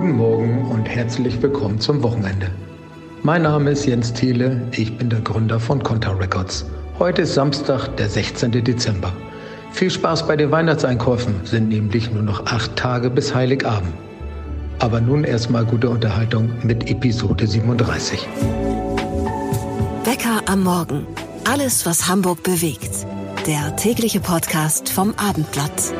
Guten Morgen und herzlich willkommen zum Wochenende. Mein Name ist Jens Thiele, ich bin der Gründer von Conta Records. Heute ist Samstag, der 16. Dezember. Viel Spaß bei den Weihnachtseinkäufen, sind nämlich nur noch acht Tage bis Heiligabend. Aber nun erstmal gute Unterhaltung mit Episode 37. Bäcker am Morgen. Alles, was Hamburg bewegt. Der tägliche Podcast vom Abendblatt.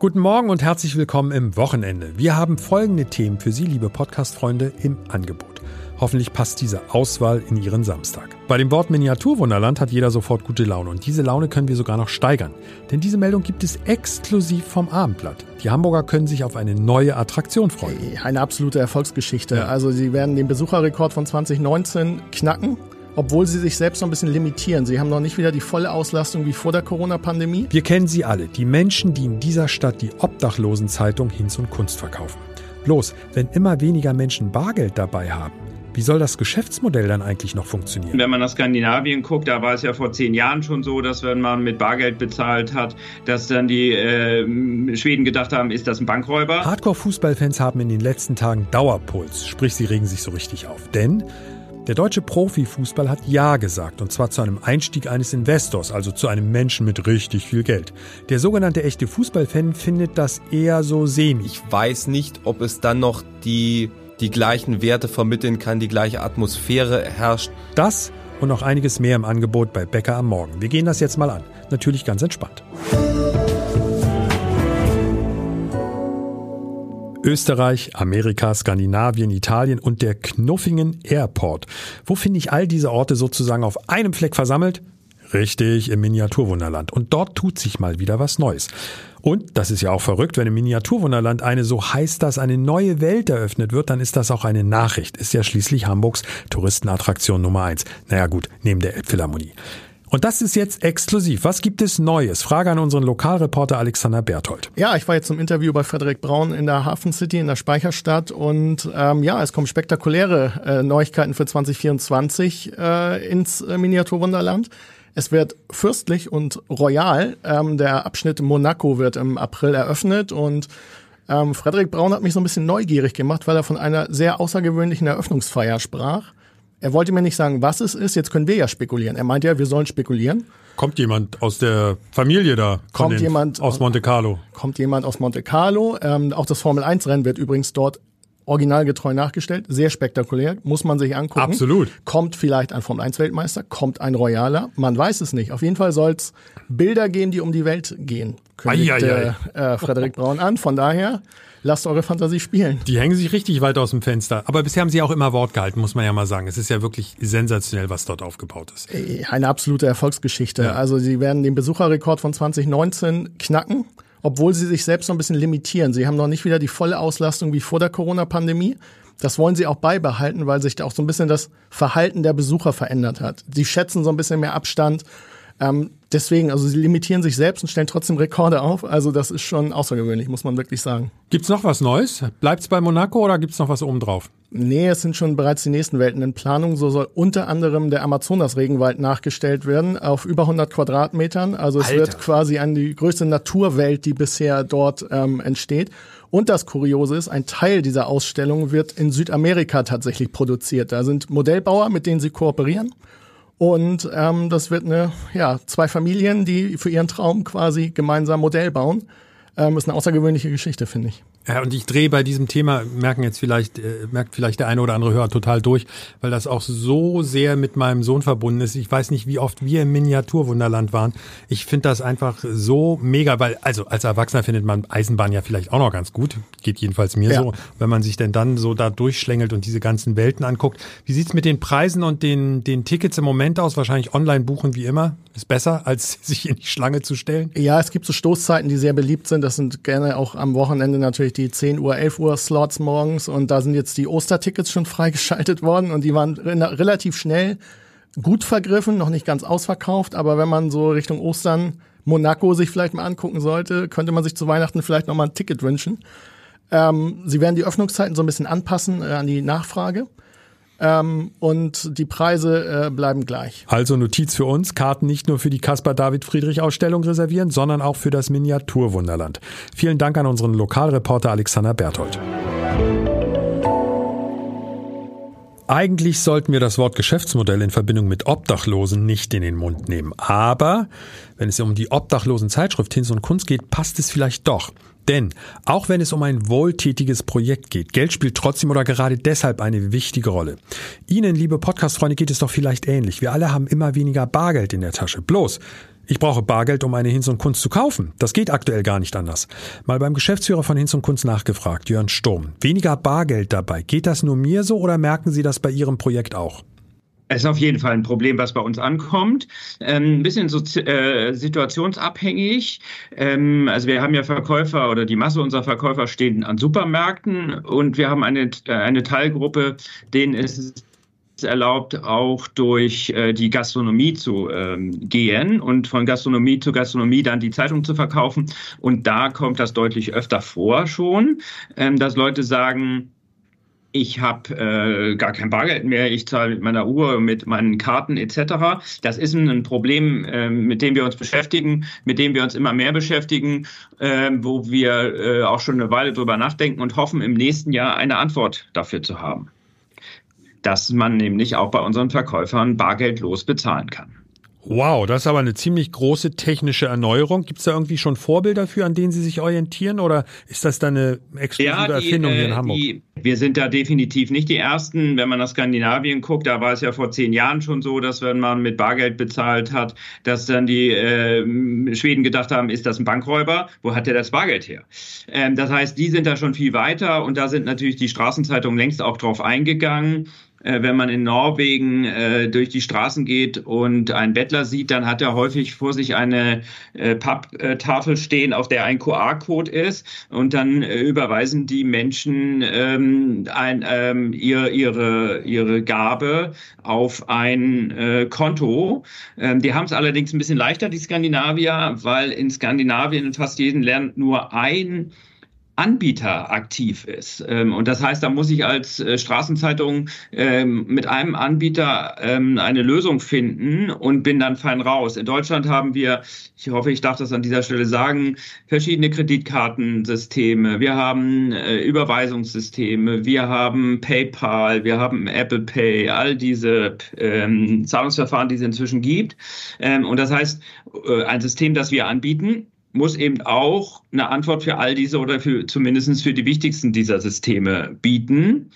Guten Morgen und herzlich willkommen im Wochenende. Wir haben folgende Themen für Sie, liebe Podcast-Freunde, im Angebot. Hoffentlich passt diese Auswahl in Ihren Samstag. Bei dem Wort Miniaturwunderland hat jeder sofort gute Laune und diese Laune können wir sogar noch steigern. Denn diese Meldung gibt es exklusiv vom Abendblatt. Die Hamburger können sich auf eine neue Attraktion freuen. Eine absolute Erfolgsgeschichte. Also sie werden den Besucherrekord von 2019 knacken obwohl sie sich selbst noch ein bisschen limitieren. Sie haben noch nicht wieder die volle Auslastung wie vor der Corona-Pandemie. Wir kennen sie alle, die Menschen, die in dieser Stadt die Obdachlosenzeitung Hinz und Kunst verkaufen. Bloß, wenn immer weniger Menschen Bargeld dabei haben, wie soll das Geschäftsmodell dann eigentlich noch funktionieren? Wenn man nach Skandinavien guckt, da war es ja vor zehn Jahren schon so, dass wenn man mit Bargeld bezahlt hat, dass dann die äh, Schweden gedacht haben, ist das ein Bankräuber? Hardcore-Fußballfans haben in den letzten Tagen Dauerpuls, sprich sie regen sich so richtig auf. Denn der deutsche Profifußball hat Ja gesagt, und zwar zu einem Einstieg eines Investors, also zu einem Menschen mit richtig viel Geld. Der sogenannte echte Fußballfan findet das eher so semi. Ich weiß nicht, ob es dann noch die, die gleichen Werte vermitteln kann, die gleiche Atmosphäre herrscht. Das und noch einiges mehr im Angebot bei Bäcker am Morgen. Wir gehen das jetzt mal an. Natürlich ganz entspannt. Österreich, Amerika, Skandinavien, Italien und der Knuffingen Airport. Wo finde ich all diese Orte sozusagen auf einem Fleck versammelt? Richtig, im Miniaturwunderland. Und dort tut sich mal wieder was Neues. Und das ist ja auch verrückt, wenn im Miniaturwunderland eine, so heißt das, eine neue Welt eröffnet wird, dann ist das auch eine Nachricht. Ist ja schließlich Hamburgs Touristenattraktion Nummer eins. Naja gut, neben der Elbphilharmonie. Und das ist jetzt exklusiv. Was gibt es Neues? Frage an unseren Lokalreporter Alexander Berthold. Ja, ich war jetzt zum Interview bei Frederik Braun in der Hafen City in der Speicherstadt und ähm, ja, es kommen spektakuläre äh, Neuigkeiten für 2024 äh, ins äh, Miniaturwunderland. Es wird fürstlich und royal. Ähm, der Abschnitt Monaco wird im April eröffnet und ähm, Frederik Braun hat mich so ein bisschen neugierig gemacht, weil er von einer sehr außergewöhnlichen Eröffnungsfeier sprach. Er wollte mir nicht sagen, was es ist. Jetzt können wir ja spekulieren. Er meinte ja, wir sollen spekulieren. Kommt jemand aus der Familie da? Kommt jemand aus Monte Carlo? Kommt jemand aus Monte Carlo? Ähm, auch das Formel 1 Rennen wird übrigens dort originalgetreu nachgestellt. Sehr spektakulär. Muss man sich angucken. Absolut. Kommt vielleicht ein Formel 1 Weltmeister? Kommt ein Royaler? Man weiß es nicht. Auf jeden Fall soll es Bilder geben, die um die Welt gehen. Kündigte äh, Frederik Braun an. Von daher lasst eure Fantasie spielen. Die hängen sich richtig weit aus dem Fenster. Aber bisher haben sie auch immer Wort gehalten, muss man ja mal sagen. Es ist ja wirklich sensationell, was dort aufgebaut ist. Eine absolute Erfolgsgeschichte. Ja. Also sie werden den Besucherrekord von 2019 knacken, obwohl sie sich selbst noch ein bisschen limitieren. Sie haben noch nicht wieder die volle Auslastung wie vor der Corona-Pandemie. Das wollen sie auch beibehalten, weil sich da auch so ein bisschen das Verhalten der Besucher verändert hat. Sie schätzen so ein bisschen mehr Abstand ähm, deswegen, also sie limitieren sich selbst und stellen trotzdem Rekorde auf. Also das ist schon außergewöhnlich, muss man wirklich sagen. Gibt's noch was Neues? Bleibt's bei Monaco oder gibt's noch was obendrauf? Nee, es sind schon bereits die nächsten Welten in Planung. So soll unter anderem der Amazonas-Regenwald nachgestellt werden auf über 100 Quadratmetern. Also es Alter. wird quasi eine die größte Naturwelt, die bisher dort ähm, entsteht. Und das Kuriose ist, ein Teil dieser Ausstellung wird in Südamerika tatsächlich produziert. Da sind Modellbauer, mit denen sie kooperieren. Und ähm, das wird eine, ja, zwei Familien, die für ihren Traum quasi gemeinsam Modell bauen. Ähm, ist eine außergewöhnliche Geschichte, finde ich. Ja, und ich drehe bei diesem Thema, merken jetzt vielleicht, äh, merkt vielleicht der eine oder andere Hörer total durch, weil das auch so sehr mit meinem Sohn verbunden ist. Ich weiß nicht, wie oft wir im Miniaturwunderland waren. Ich finde das einfach so mega, weil, also als Erwachsener findet man Eisenbahn ja vielleicht auch noch ganz gut. Geht jedenfalls mir ja. so. Wenn man sich denn dann so da durchschlängelt und diese ganzen Welten anguckt. Wie sieht's mit den Preisen und den, den Tickets im Moment aus? Wahrscheinlich online buchen wie immer. Ist besser, als sich in die Schlange zu stellen? Ja, es gibt so Stoßzeiten, die sehr beliebt sind. Das sind gerne auch am Wochenende natürlich die 10 Uhr, 11 Uhr Slots morgens und da sind jetzt die Ostertickets schon freigeschaltet worden und die waren re relativ schnell gut vergriffen, noch nicht ganz ausverkauft, aber wenn man so Richtung Ostern Monaco sich vielleicht mal angucken sollte, könnte man sich zu Weihnachten vielleicht noch mal ein Ticket wünschen. Ähm, sie werden die Öffnungszeiten so ein bisschen anpassen äh, an die Nachfrage. Ähm, und die Preise äh, bleiben gleich. Also Notiz für uns, Karten nicht nur für die Caspar David Friedrich Ausstellung reservieren, sondern auch für das Miniaturwunderland. Vielen Dank an unseren Lokalreporter Alexander Berthold. Eigentlich sollten wir das Wort Geschäftsmodell in Verbindung mit Obdachlosen nicht in den Mund nehmen. Aber wenn es um die Obdachlosen-Zeitschrift Hinz und Kunst geht, passt es vielleicht doch. Denn auch wenn es um ein wohltätiges Projekt geht, Geld spielt trotzdem oder gerade deshalb eine wichtige Rolle. Ihnen, liebe Podcast-Freunde, geht es doch vielleicht ähnlich. Wir alle haben immer weniger Bargeld in der Tasche. Bloß, ich brauche Bargeld, um eine Hinz und Kunst zu kaufen. Das geht aktuell gar nicht anders. Mal beim Geschäftsführer von Hinz und Kunst nachgefragt, Jörn Sturm. Weniger Bargeld dabei. Geht das nur mir so oder merken Sie das bei Ihrem Projekt auch? Es ist auf jeden Fall ein Problem, was bei uns ankommt. Ähm, ein bisschen so, äh, situationsabhängig. Ähm, also wir haben ja Verkäufer oder die Masse unserer Verkäufer stehen an Supermärkten und wir haben eine, äh, eine Teilgruppe, denen ist erlaubt, auch durch äh, die Gastronomie zu ähm, gehen und von Gastronomie zu Gastronomie dann die Zeitung zu verkaufen. Und da kommt das deutlich öfter vor schon, ähm, dass Leute sagen, ich habe äh, gar kein Bargeld mehr, ich zahle mit meiner Uhr, mit meinen Karten etc. Das ist ein Problem, äh, mit dem wir uns beschäftigen, mit dem wir uns immer mehr beschäftigen, äh, wo wir äh, auch schon eine Weile drüber nachdenken und hoffen, im nächsten Jahr eine Antwort dafür zu haben dass man nämlich auch bei unseren Verkäufern bargeldlos bezahlen kann. Wow, das ist aber eine ziemlich große technische Erneuerung. Gibt es da irgendwie schon Vorbilder für, an denen Sie sich orientieren oder ist das dann eine exklusive ja, die, Erfindung hier in äh, Hamburg? Die, wir sind da definitiv nicht die Ersten. Wenn man nach Skandinavien guckt, da war es ja vor zehn Jahren schon so, dass wenn man mit Bargeld bezahlt hat, dass dann die äh, Schweden gedacht haben, ist das ein Bankräuber? Wo hat der das Bargeld her? Ähm, das heißt, die sind da schon viel weiter und da sind natürlich die Straßenzeitungen längst auch drauf eingegangen. Äh, wenn man in Norwegen äh, durch die Straßen geht und einen Bettler sieht, dann hat er häufig vor sich eine äh, Papptafel stehen, auf der ein QR-Code ist und dann äh, überweisen die Menschen ähm, ein, ähm, ihr, ihre, ihre Gabe auf ein äh, Konto. Ähm, die haben es allerdings ein bisschen leichter, die Skandinavier, weil in Skandinavien in fast jedem Land nur ein Anbieter aktiv ist. Ähm, und das heißt, da muss ich als äh, Straßenzeitung ähm, mit einem Anbieter ähm, eine Lösung finden und bin dann fein raus. In Deutschland haben wir, ich hoffe, ich darf das an dieser Stelle sagen, verschiedene Kreditkartensysteme. Wir haben äh, Überweisungssysteme, wir haben PayPal, wir haben Apple Pay, all diese Zahlungsverfahren, die es inzwischen gibt. und das heißt, äh, ein System, das wir anbieten, muss eben auch eine Antwort für all diese oder für zumindest für die wichtigsten dieser Systeme bieten.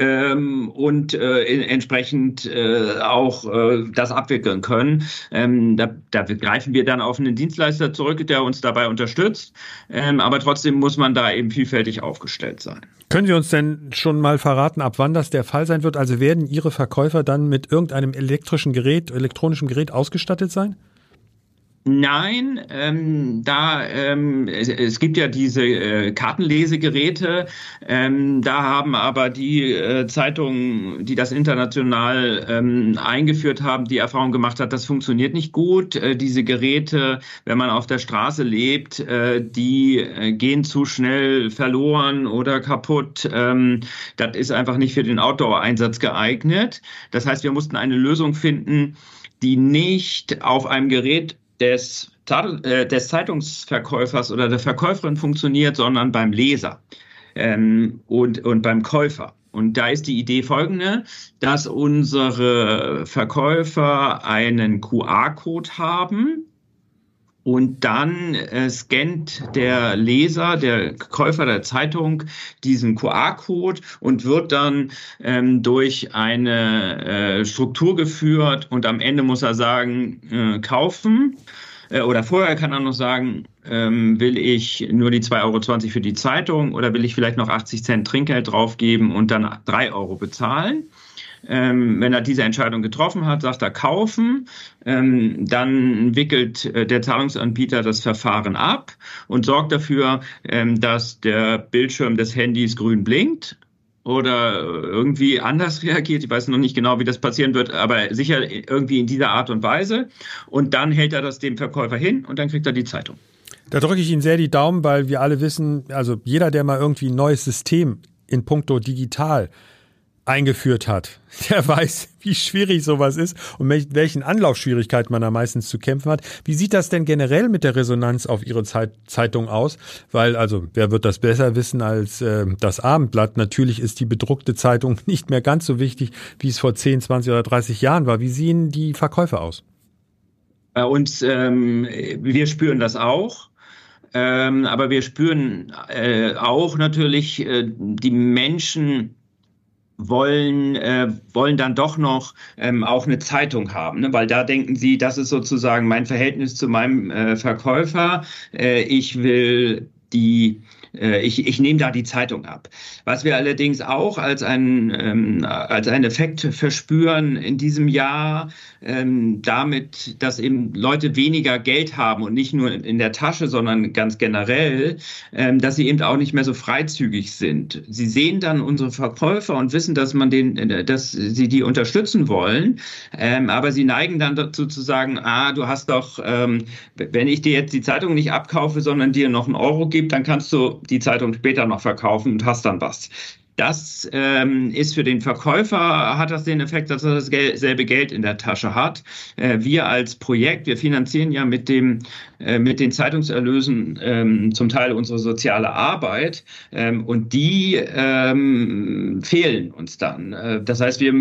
Ähm, und äh, entsprechend äh, auch äh, das abwickeln können. Ähm, da, da, greifen wir dann auf einen Dienstleister zurück, der uns dabei unterstützt. Ähm, aber trotzdem muss man da eben vielfältig aufgestellt sein. Können Sie uns denn schon mal verraten, ab wann das der Fall sein wird? Also werden Ihre Verkäufer dann mit irgendeinem elektrischen Gerät, elektronischen Gerät ausgestattet sein? Nein, ähm, da ähm, es, es, gibt ja diese äh, Kartenlesegeräte. Ähm, da haben aber die äh, Zeitungen, die das international ähm, eingeführt haben, die Erfahrung gemacht hat, das funktioniert nicht gut. Äh, diese Geräte, wenn man auf der Straße lebt, äh, die äh, gehen zu schnell verloren oder kaputt. Ähm, das ist einfach nicht für den Outdoor-Einsatz geeignet. Das heißt, wir mussten eine Lösung finden, die nicht auf einem Gerät des, äh, des Zeitungsverkäufers oder der Verkäuferin funktioniert, sondern beim Leser ähm, und, und beim Käufer. Und da ist die Idee folgende, dass unsere Verkäufer einen QR-Code haben, und dann äh, scannt der Leser, der Käufer der Zeitung diesen QR-Code und wird dann ähm, durch eine äh, Struktur geführt und am Ende muss er sagen, äh, kaufen. Äh, oder vorher kann er noch sagen, ähm, will ich nur die 2,20 Euro für die Zeitung oder will ich vielleicht noch 80 Cent Trinkgeld draufgeben und dann 3 Euro bezahlen? Ähm, wenn er diese Entscheidung getroffen hat, sagt er kaufen, ähm, dann wickelt äh, der Zahlungsanbieter das Verfahren ab und sorgt dafür, ähm, dass der Bildschirm des Handys grün blinkt oder irgendwie anders reagiert. Ich weiß noch nicht genau, wie das passieren wird, aber sicher irgendwie in dieser Art und Weise. Und dann hält er das dem Verkäufer hin und dann kriegt er die Zeitung. Da drücke ich Ihnen sehr die Daumen, weil wir alle wissen, also jeder, der mal irgendwie ein neues System in puncto digital eingeführt hat, der weiß, wie schwierig sowas ist und mit welchen Anlaufschwierigkeiten man da meistens zu kämpfen hat. Wie sieht das denn generell mit der Resonanz auf Ihre Zeit, Zeitung aus? Weil, also, wer wird das besser wissen als äh, das Abendblatt? Natürlich ist die bedruckte Zeitung nicht mehr ganz so wichtig, wie es vor 10, 20 oder 30 Jahren war. Wie sehen die Verkäufe aus? Bei uns, ähm, wir spüren das auch. Ähm, aber wir spüren äh, auch natürlich äh, die Menschen, wollen, äh, wollen dann doch noch ähm, auch eine Zeitung haben, ne? weil da denken sie, das ist sozusagen mein Verhältnis zu meinem äh, Verkäufer. Äh, ich will die ich, ich nehme da die Zeitung ab. Was wir allerdings auch als ein, ähm, als ein Effekt verspüren in diesem Jahr, ähm, damit, dass eben Leute weniger Geld haben und nicht nur in der Tasche, sondern ganz generell, ähm, dass sie eben auch nicht mehr so freizügig sind. Sie sehen dann unsere Verkäufer und wissen, dass man den, äh, dass sie die unterstützen wollen, ähm, aber sie neigen dann dazu zu sagen, ah, du hast doch, ähm, wenn ich dir jetzt die Zeitung nicht abkaufe, sondern dir noch einen Euro gebe, dann kannst du die Zeitung später noch verkaufen und hast dann was. Das ähm, ist für den Verkäufer, hat das den Effekt, dass er dasselbe Geld in der Tasche hat. Äh, wir als Projekt, wir finanzieren ja mit, dem, äh, mit den Zeitungserlösen ähm, zum Teil unsere soziale Arbeit ähm, und die ähm, fehlen uns dann. Äh, das heißt, wir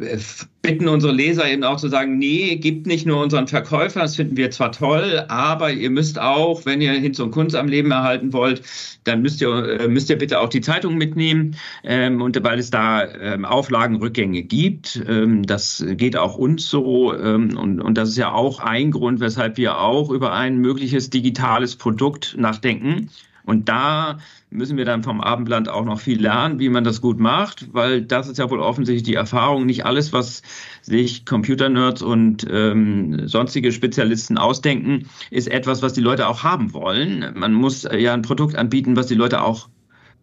äh, bitten unsere Leser eben auch zu sagen, nee, gibt nicht nur unseren Verkäufer, das finden wir zwar toll, aber ihr müsst auch, wenn ihr Hinz und Kunst am Leben erhalten wollt, dann müsst ihr, äh, müsst ihr bitte auch die Zeitung mitnehmen. Ähm, und weil es da ähm, Auflagenrückgänge gibt, ähm, das geht auch uns so. Ähm, und, und das ist ja auch ein Grund, weshalb wir auch über ein mögliches digitales Produkt nachdenken. Und da müssen wir dann vom Abendland auch noch viel lernen, wie man das gut macht, weil das ist ja wohl offensichtlich die Erfahrung. Nicht alles, was sich Computernerds und ähm, sonstige Spezialisten ausdenken, ist etwas, was die Leute auch haben wollen. Man muss ja ein Produkt anbieten, was die Leute auch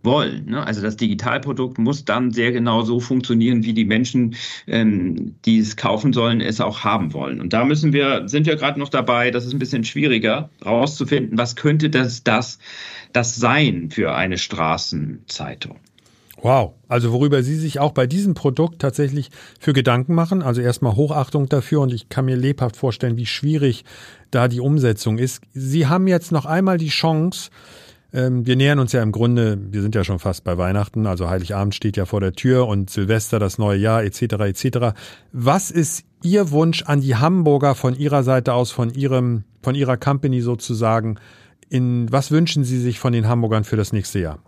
wollen. Ne? Also das Digitalprodukt muss dann sehr genau so funktionieren, wie die Menschen, ähm, die es kaufen sollen, es auch haben wollen. Und da müssen wir, sind wir gerade noch dabei, das ist ein bisschen schwieriger, rauszufinden, was könnte das, das, das sein für eine Straßenzeitung. Wow, also worüber Sie sich auch bei diesem Produkt tatsächlich für Gedanken machen. Also erstmal Hochachtung dafür und ich kann mir lebhaft vorstellen, wie schwierig da die Umsetzung ist. Sie haben jetzt noch einmal die Chance, ähm, wir nähern uns ja im Grunde, wir sind ja schon fast bei Weihnachten, also Heiligabend steht ja vor der Tür und Silvester, das neue Jahr etc. etc. Was ist Ihr Wunsch an die Hamburger von Ihrer Seite aus, von Ihrem, von Ihrer Company sozusagen? In was wünschen Sie sich von den Hamburgern für das nächste Jahr?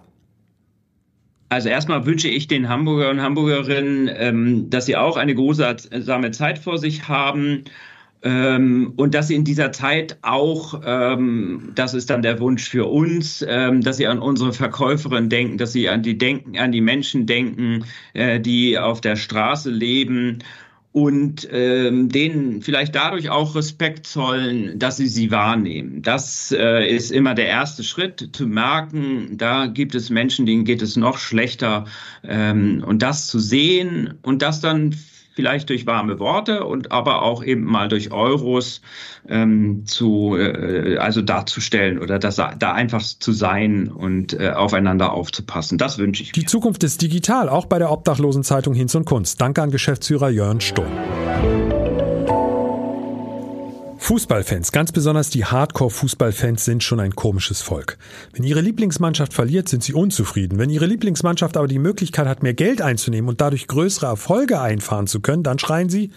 Also erstmal wünsche ich den Hamburger und Hamburgerinnen, ähm, dass sie auch eine großartige Zeit vor sich haben ähm, und dass sie in dieser Zeit auch, ähm, das ist dann der Wunsch für uns, dass sie an unsere Verkäuferin denken, dass sie an die denken, an die Menschen denken, äh, die auf der Straße leben und ähm, denen vielleicht dadurch auch Respekt zollen, dass sie sie wahrnehmen. Das äh, ist immer der erste Schritt, zu merken, da gibt es Menschen, denen geht es noch schlechter ähm, und das zu sehen und das dann vielleicht durch warme Worte und aber auch eben mal durch Euros ähm, zu, äh, also darzustellen oder das, da einfach zu sein und äh, aufeinander aufzupassen. Das wünsche ich mir. Die Zukunft ist digital, auch bei der Obdachlosenzeitung Hinz und Kunst. Danke an Geschäftsführer Jörn Sturm. Fußballfans, ganz besonders die Hardcore-Fußballfans sind schon ein komisches Volk. Wenn ihre Lieblingsmannschaft verliert, sind sie unzufrieden. Wenn ihre Lieblingsmannschaft aber die Möglichkeit hat, mehr Geld einzunehmen und dadurch größere Erfolge einfahren zu können, dann schreien sie,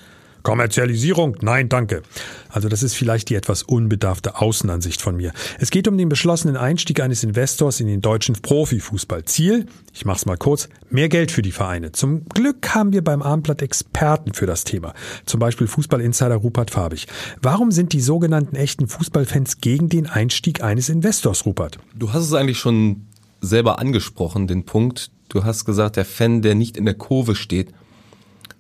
Kommerzialisierung? Nein, danke. Also das ist vielleicht die etwas unbedarfte Außenansicht von mir. Es geht um den beschlossenen Einstieg eines Investors in den deutschen Profifußball. Ziel, ich mach's mal kurz, mehr Geld für die Vereine. Zum Glück haben wir beim Abendblatt Experten für das Thema. Zum Beispiel Fußballinsider Rupert Fabich. Warum sind die sogenannten echten Fußballfans gegen den Einstieg eines Investors, Rupert? Du hast es eigentlich schon selber angesprochen, den Punkt. Du hast gesagt, der Fan, der nicht in der Kurve steht,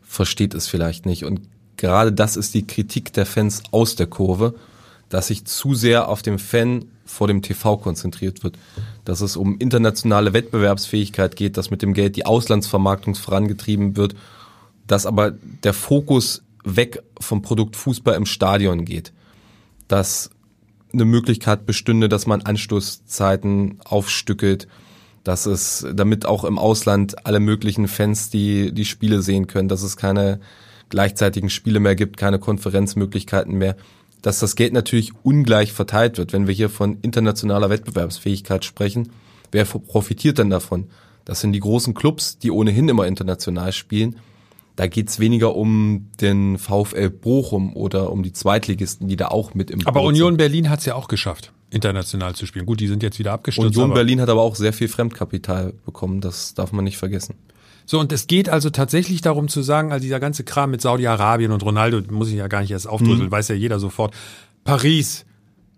versteht es vielleicht nicht. Und gerade das ist die Kritik der Fans aus der Kurve, dass sich zu sehr auf dem Fan vor dem TV konzentriert wird. Dass es um internationale Wettbewerbsfähigkeit geht, dass mit dem Geld die Auslandsvermarktung vorangetrieben wird, dass aber der Fokus weg vom Produkt Fußball im Stadion geht. Dass eine Möglichkeit bestünde, dass man Anstoßzeiten aufstückelt, dass es, damit auch im Ausland alle möglichen Fans die, die Spiele sehen können, dass es keine gleichzeitigen Spiele mehr gibt, keine Konferenzmöglichkeiten mehr, dass das Geld natürlich ungleich verteilt wird. Wenn wir hier von internationaler Wettbewerbsfähigkeit sprechen, wer profitiert denn davon? Das sind die großen Clubs, die ohnehin immer international spielen. Da geht's weniger um den VfL Bochum oder um die Zweitligisten, die da auch mit im Aber Boot Union sind. Berlin hat's ja auch geschafft, international zu spielen. Gut, die sind jetzt wieder abgestürzt. Union Berlin hat aber auch sehr viel Fremdkapital bekommen, das darf man nicht vergessen. So, und es geht also tatsächlich darum zu sagen, also dieser ganze Kram mit Saudi-Arabien und Ronaldo, muss ich ja gar nicht erst aufdröseln, mhm. weiß ja jeder sofort. Paris,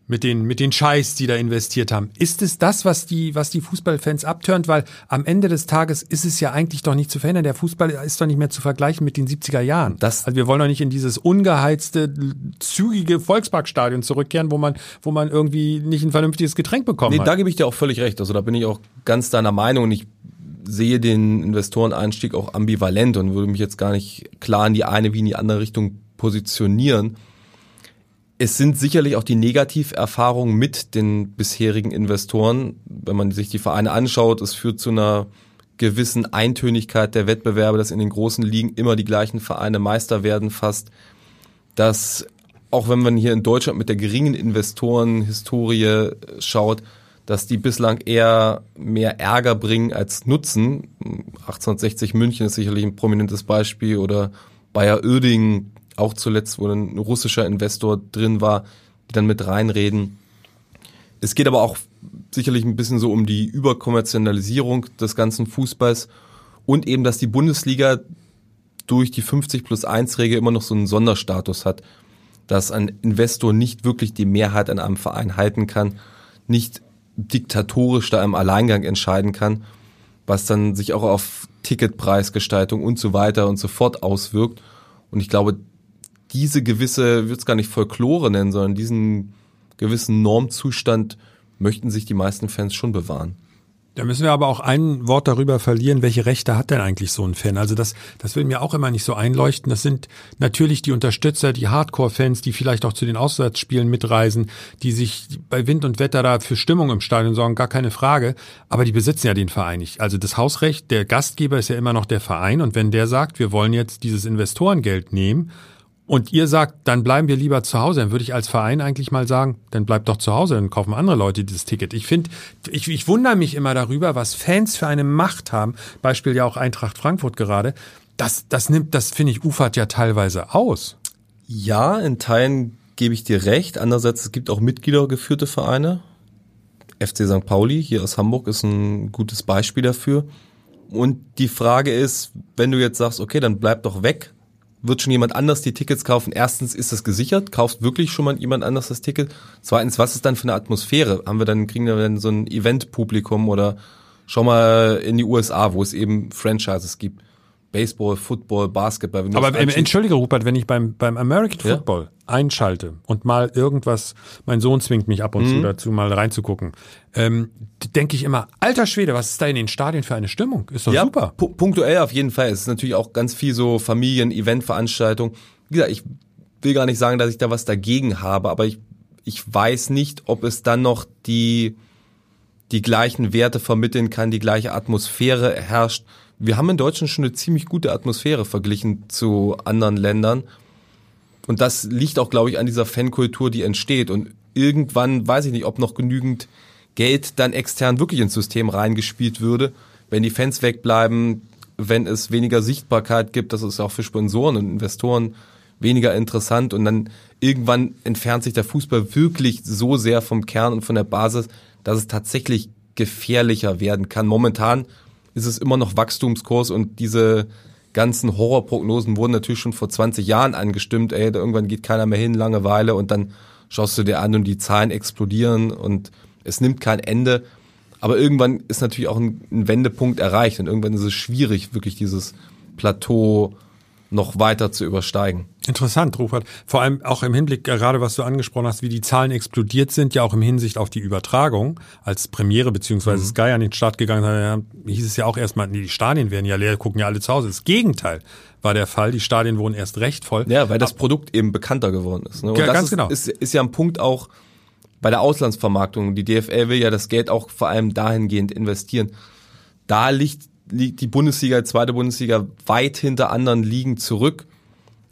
mit den, mit den Scheiß, die da investiert haben. Ist es das, was die, was die Fußballfans abtönt? Weil am Ende des Tages ist es ja eigentlich doch nicht zu verhindern. Der Fußball ist doch nicht mehr zu vergleichen mit den 70er Jahren. Das also wir wollen doch nicht in dieses ungeheizte, zügige Volksparkstadion zurückkehren, wo man, wo man irgendwie nicht ein vernünftiges Getränk bekommt. Nee, hat. da gebe ich dir auch völlig recht. Also da bin ich auch ganz deiner Meinung und ich sehe den Investoreneinstieg auch ambivalent und würde mich jetzt gar nicht klar in die eine wie in die andere Richtung positionieren. Es sind sicherlich auch die Negativerfahrungen mit den bisherigen Investoren. Wenn man sich die Vereine anschaut, es führt zu einer gewissen Eintönigkeit der Wettbewerbe, dass in den großen Ligen immer die gleichen Vereine Meister werden fast. Dass auch wenn man hier in Deutschland mit der geringen Investorenhistorie schaut, dass die bislang eher mehr Ärger bringen als Nutzen. 1860 München ist sicherlich ein prominentes Beispiel oder Bayer Oerding auch zuletzt, wo ein russischer Investor drin war, die dann mit reinreden. Es geht aber auch sicherlich ein bisschen so um die Überkommerzialisierung des ganzen Fußballs und eben, dass die Bundesliga durch die 50 plus 1 Regel immer noch so einen Sonderstatus hat, dass ein Investor nicht wirklich die Mehrheit an einem Verein halten kann, nicht diktatorisch da im Alleingang entscheiden kann, was dann sich auch auf Ticketpreisgestaltung und so weiter und so fort auswirkt. Und ich glaube, diese gewisse, ich würde es gar nicht Folklore nennen, sondern diesen gewissen Normzustand möchten sich die meisten Fans schon bewahren. Da müssen wir aber auch ein Wort darüber verlieren, welche Rechte hat denn eigentlich so ein Fan? Also das, das will mir auch immer nicht so einleuchten. Das sind natürlich die Unterstützer, die Hardcore-Fans, die vielleicht auch zu den Auswärtsspielen mitreisen, die sich bei Wind und Wetter da für Stimmung im Stadion sorgen, gar keine Frage. Aber die besitzen ja den Verein nicht. Also das Hausrecht, der Gastgeber ist ja immer noch der Verein. Und wenn der sagt, wir wollen jetzt dieses Investorengeld nehmen, und ihr sagt, dann bleiben wir lieber zu Hause, dann würde ich als Verein eigentlich mal sagen, dann bleibt doch zu Hause, dann kaufen andere Leute dieses Ticket. Ich finde, ich, ich wundere mich immer darüber, was Fans für eine Macht haben. Beispiel ja auch Eintracht Frankfurt gerade. Das, das nimmt, das finde ich, ufert ja teilweise aus. Ja, in Teilen gebe ich dir recht. Andererseits, es gibt auch mitgliedergeführte Vereine. FC St. Pauli hier aus Hamburg ist ein gutes Beispiel dafür. Und die Frage ist, wenn du jetzt sagst, okay, dann bleib doch weg, wird schon jemand anders die Tickets kaufen? Erstens, ist das gesichert? Kauft wirklich schon mal jemand anders das Ticket? Zweitens, was ist dann für eine Atmosphäre? Haben wir dann, kriegen wir dann so ein Event-Publikum oder schau mal in die USA, wo es eben Franchises gibt. Baseball, Football, Basketball. Aber ähm, entschuldige, Rupert, wenn ich beim, beim American ja? Football einschalte und mal irgendwas, mein Sohn zwingt mich ab und mhm. zu dazu, mal reinzugucken, ähm, denke ich immer, alter Schwede, was ist da in den Stadien für eine Stimmung? Ist doch ja, super. Punktuell auf jeden Fall. Es ist natürlich auch ganz viel so Familien, Eventveranstaltungen. Wie gesagt, ich will gar nicht sagen, dass ich da was dagegen habe, aber ich, ich weiß nicht, ob es dann noch die, die gleichen Werte vermitteln kann, die gleiche Atmosphäre herrscht, wir haben in Deutschland schon eine ziemlich gute Atmosphäre verglichen zu anderen Ländern. Und das liegt auch, glaube ich, an dieser Fankultur, die entsteht. Und irgendwann weiß ich nicht, ob noch genügend Geld dann extern wirklich ins System reingespielt würde, wenn die Fans wegbleiben, wenn es weniger Sichtbarkeit gibt, das ist auch für Sponsoren und Investoren weniger interessant und dann irgendwann entfernt sich der Fußball wirklich so sehr vom Kern und von der Basis, dass es tatsächlich gefährlicher werden kann. Momentan ist es immer noch Wachstumskurs und diese ganzen Horrorprognosen wurden natürlich schon vor 20 Jahren angestimmt, ey, da irgendwann geht keiner mehr hin, Langeweile und dann schaust du dir an und die Zahlen explodieren und es nimmt kein Ende. Aber irgendwann ist natürlich auch ein, ein Wendepunkt erreicht und irgendwann ist es schwierig, wirklich dieses Plateau noch weiter zu übersteigen. Interessant, Rupert. Vor allem auch im Hinblick, gerade was du angesprochen hast, wie die Zahlen explodiert sind, ja auch im Hinsicht auf die Übertragung. Als Premiere beziehungsweise mhm. Sky an den Start gegangen ist, hieß es ja auch erstmal, nee, die Stadien werden ja leer, gucken ja alle zu Hause. Das Gegenteil war der Fall. Die Stadien wurden erst recht voll. Ja, weil das Produkt eben bekannter geworden ist. Ne? Und ja, ganz ist, genau. Ist, ist ja ein Punkt auch, bei der Auslandsvermarktung. Die DFL will ja das Geld auch vor allem dahingehend investieren. Da liegt, liegt die Bundesliga, die zweite Bundesliga weit hinter anderen Ligen zurück.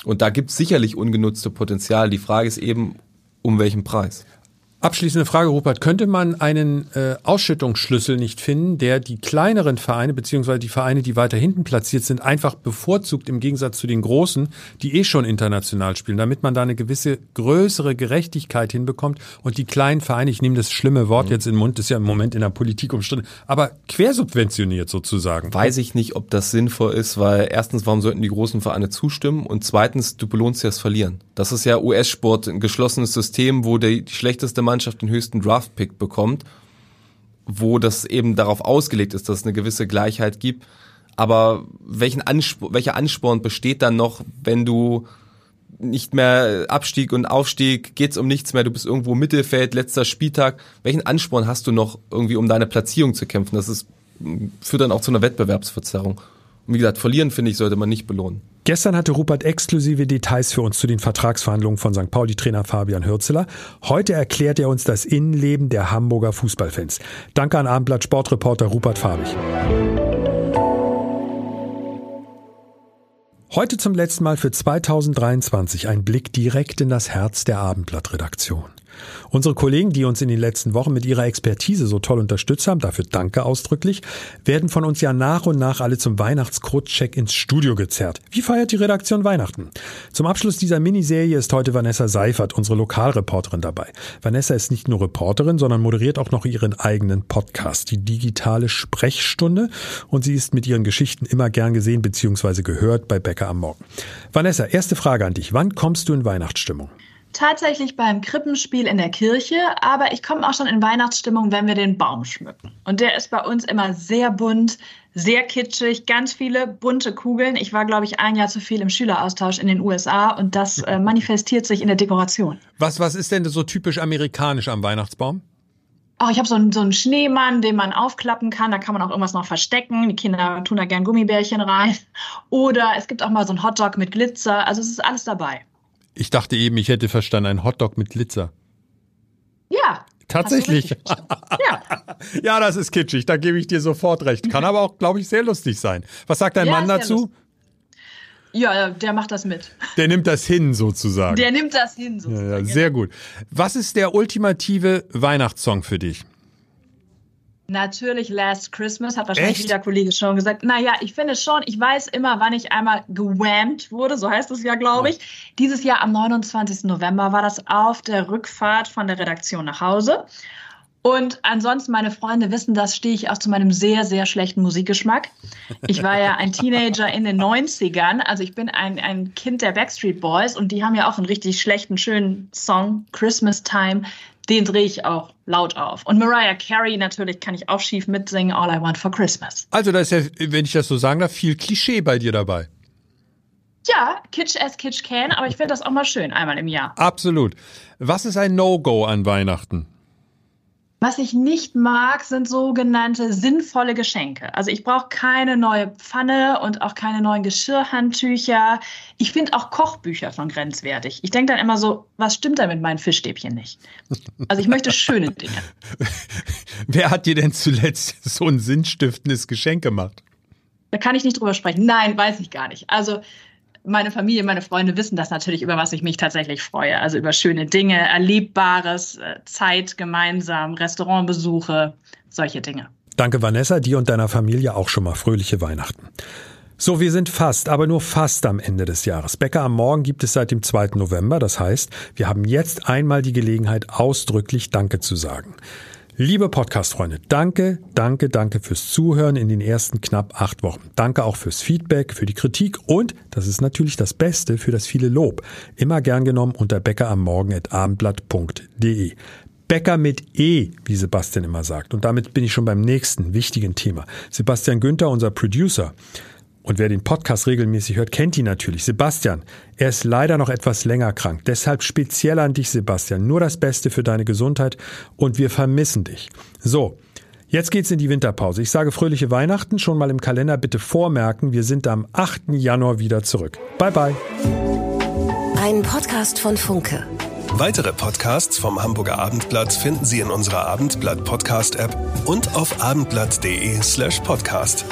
Und da gibt es sicherlich ungenutzte Potenzial. Die Frage ist eben, um welchen Preis? Abschließende Frage, Rupert. Könnte man einen äh, Ausschüttungsschlüssel nicht finden, der die kleineren Vereine beziehungsweise die Vereine, die weiter hinten platziert sind, einfach bevorzugt im Gegensatz zu den großen, die eh schon international spielen, damit man da eine gewisse größere Gerechtigkeit hinbekommt und die kleinen Vereine, ich nehme das schlimme Wort mhm. jetzt in den Mund, das ist ja im Moment in der Politik umstritten, aber quersubventioniert sozusagen. Weiß ich nicht, ob das sinnvoll ist, weil erstens, warum sollten die großen Vereine zustimmen und zweitens, du belohnst ja das Verlieren. Das ist ja US-Sport, ein geschlossenes System, wo die, schlechteste Mann Mannschaft den höchsten Draft-Pick bekommt, wo das eben darauf ausgelegt ist, dass es eine gewisse Gleichheit gibt. Aber welchen Anspor, welcher Ansporn besteht dann noch, wenn du nicht mehr Abstieg und Aufstieg, geht's um nichts mehr, du bist irgendwo Mittelfeld, letzter Spieltag. Welchen Ansporn hast du noch irgendwie, um deine Platzierung zu kämpfen? Das ist, führt dann auch zu einer Wettbewerbsverzerrung. Wie gesagt, verlieren, finde ich, sollte man nicht belohnen. Gestern hatte Rupert exklusive Details für uns zu den Vertragsverhandlungen von St. Pauli-Trainer Fabian Hürzeler. Heute erklärt er uns das Innenleben der Hamburger Fußballfans. Danke an Abendblatt Sportreporter Rupert Fabig. Heute zum letzten Mal für 2023 ein Blick direkt in das Herz der Abendblatt-Redaktion. Unsere Kollegen, die uns in den letzten Wochen mit ihrer Expertise so toll unterstützt haben, dafür danke ausdrücklich, werden von uns ja nach und nach alle zum Weihnachtskrutscheck ins Studio gezerrt. Wie feiert die Redaktion Weihnachten? Zum Abschluss dieser Miniserie ist heute Vanessa Seifert, unsere Lokalreporterin, dabei. Vanessa ist nicht nur Reporterin, sondern moderiert auch noch ihren eigenen Podcast, die digitale Sprechstunde, und sie ist mit ihren Geschichten immer gern gesehen bzw. gehört bei Bäcker am Morgen. Vanessa, erste Frage an dich. Wann kommst du in Weihnachtsstimmung? Tatsächlich beim Krippenspiel in der Kirche, aber ich komme auch schon in Weihnachtsstimmung, wenn wir den Baum schmücken. Und der ist bei uns immer sehr bunt, sehr kitschig, ganz viele bunte Kugeln. Ich war, glaube ich, ein Jahr zu viel im Schüleraustausch in den USA und das äh, manifestiert sich in der Dekoration. Was, was ist denn so typisch amerikanisch am Weihnachtsbaum? Oh, ich habe so, einen, so einen Schneemann, den man aufklappen kann. Da kann man auch irgendwas noch verstecken. Die Kinder tun da gern Gummibärchen rein. Oder es gibt auch mal so einen Hotdog mit Glitzer. Also es ist alles dabei. Ich dachte eben, ich hätte verstanden, ein Hotdog mit Glitzer. Ja. Tatsächlich. ja. ja, das ist kitschig, da gebe ich dir sofort recht. Kann aber auch, glaube ich, sehr lustig sein. Was sagt dein ja, Mann dazu? Ja, der macht das mit. Der nimmt das hin sozusagen. Der nimmt das hin sozusagen. Ja, ja, sehr gut. Was ist der ultimative Weihnachtssong für dich? Natürlich Last Christmas, hat wahrscheinlich Echt? jeder Kollege schon gesagt. Naja, ich finde schon, ich weiß immer, wann ich einmal gewammt wurde, so heißt es ja, glaube ich. Ja. Dieses Jahr am 29. November war das auf der Rückfahrt von der Redaktion nach Hause. Und ansonsten, meine Freunde wissen das, stehe ich auch zu meinem sehr, sehr schlechten Musikgeschmack. Ich war ja ein Teenager in den 90ern, also ich bin ein, ein Kind der Backstreet Boys und die haben ja auch einen richtig schlechten, schönen Song, Christmas Time den drehe ich auch laut auf. Und Mariah Carey natürlich kann ich auch schief mitsingen, All I Want for Christmas. Also da ist ja, wenn ich das so sagen darf, viel Klischee bei dir dabei. Ja, Kitsch as Kitsch can, aber ich finde das auch mal schön, einmal im Jahr. Absolut. Was ist ein No-Go an Weihnachten? Was ich nicht mag, sind sogenannte sinnvolle Geschenke. Also ich brauche keine neue Pfanne und auch keine neuen Geschirrhandtücher. Ich finde auch Kochbücher schon grenzwertig. Ich denke dann immer so, was stimmt da mit meinen Fischstäbchen nicht? Also ich möchte schöne Dinge. Wer hat dir denn zuletzt so ein sinnstiftendes Geschenk gemacht? Da kann ich nicht drüber sprechen. Nein, weiß ich gar nicht. Also meine Familie, meine Freunde wissen das natürlich, über was ich mich tatsächlich freue. Also über schöne Dinge, Erlebbares, äh, Zeit gemeinsam, Restaurantbesuche, solche Dinge. Danke, Vanessa, dir und deiner Familie auch schon mal fröhliche Weihnachten. So, wir sind fast, aber nur fast am Ende des Jahres. Bäcker am Morgen gibt es seit dem 2. November. Das heißt, wir haben jetzt einmal die Gelegenheit, ausdrücklich Danke zu sagen. Liebe Podcast-Freunde, danke, danke, danke fürs Zuhören in den ersten knapp acht Wochen. Danke auch fürs Feedback, für die Kritik und, das ist natürlich das Beste, für das viele Lob. Immer gern genommen unter bäckeramorgen.abendblatt.de. Bäcker mit E, wie Sebastian immer sagt. Und damit bin ich schon beim nächsten wichtigen Thema. Sebastian Günther, unser Producer, und wer den Podcast regelmäßig hört, kennt ihn natürlich. Sebastian, er ist leider noch etwas länger krank. Deshalb speziell an dich, Sebastian. Nur das Beste für deine Gesundheit und wir vermissen dich. So. Jetzt geht's in die Winterpause. Ich sage fröhliche Weihnachten schon mal im Kalender bitte vormerken. Wir sind am 8. Januar wieder zurück. Bye bye. Ein Podcast von Funke. Weitere Podcasts vom Hamburger Abendblatt finden Sie in unserer Abendblatt Podcast App und auf abendblatt.de slash podcast.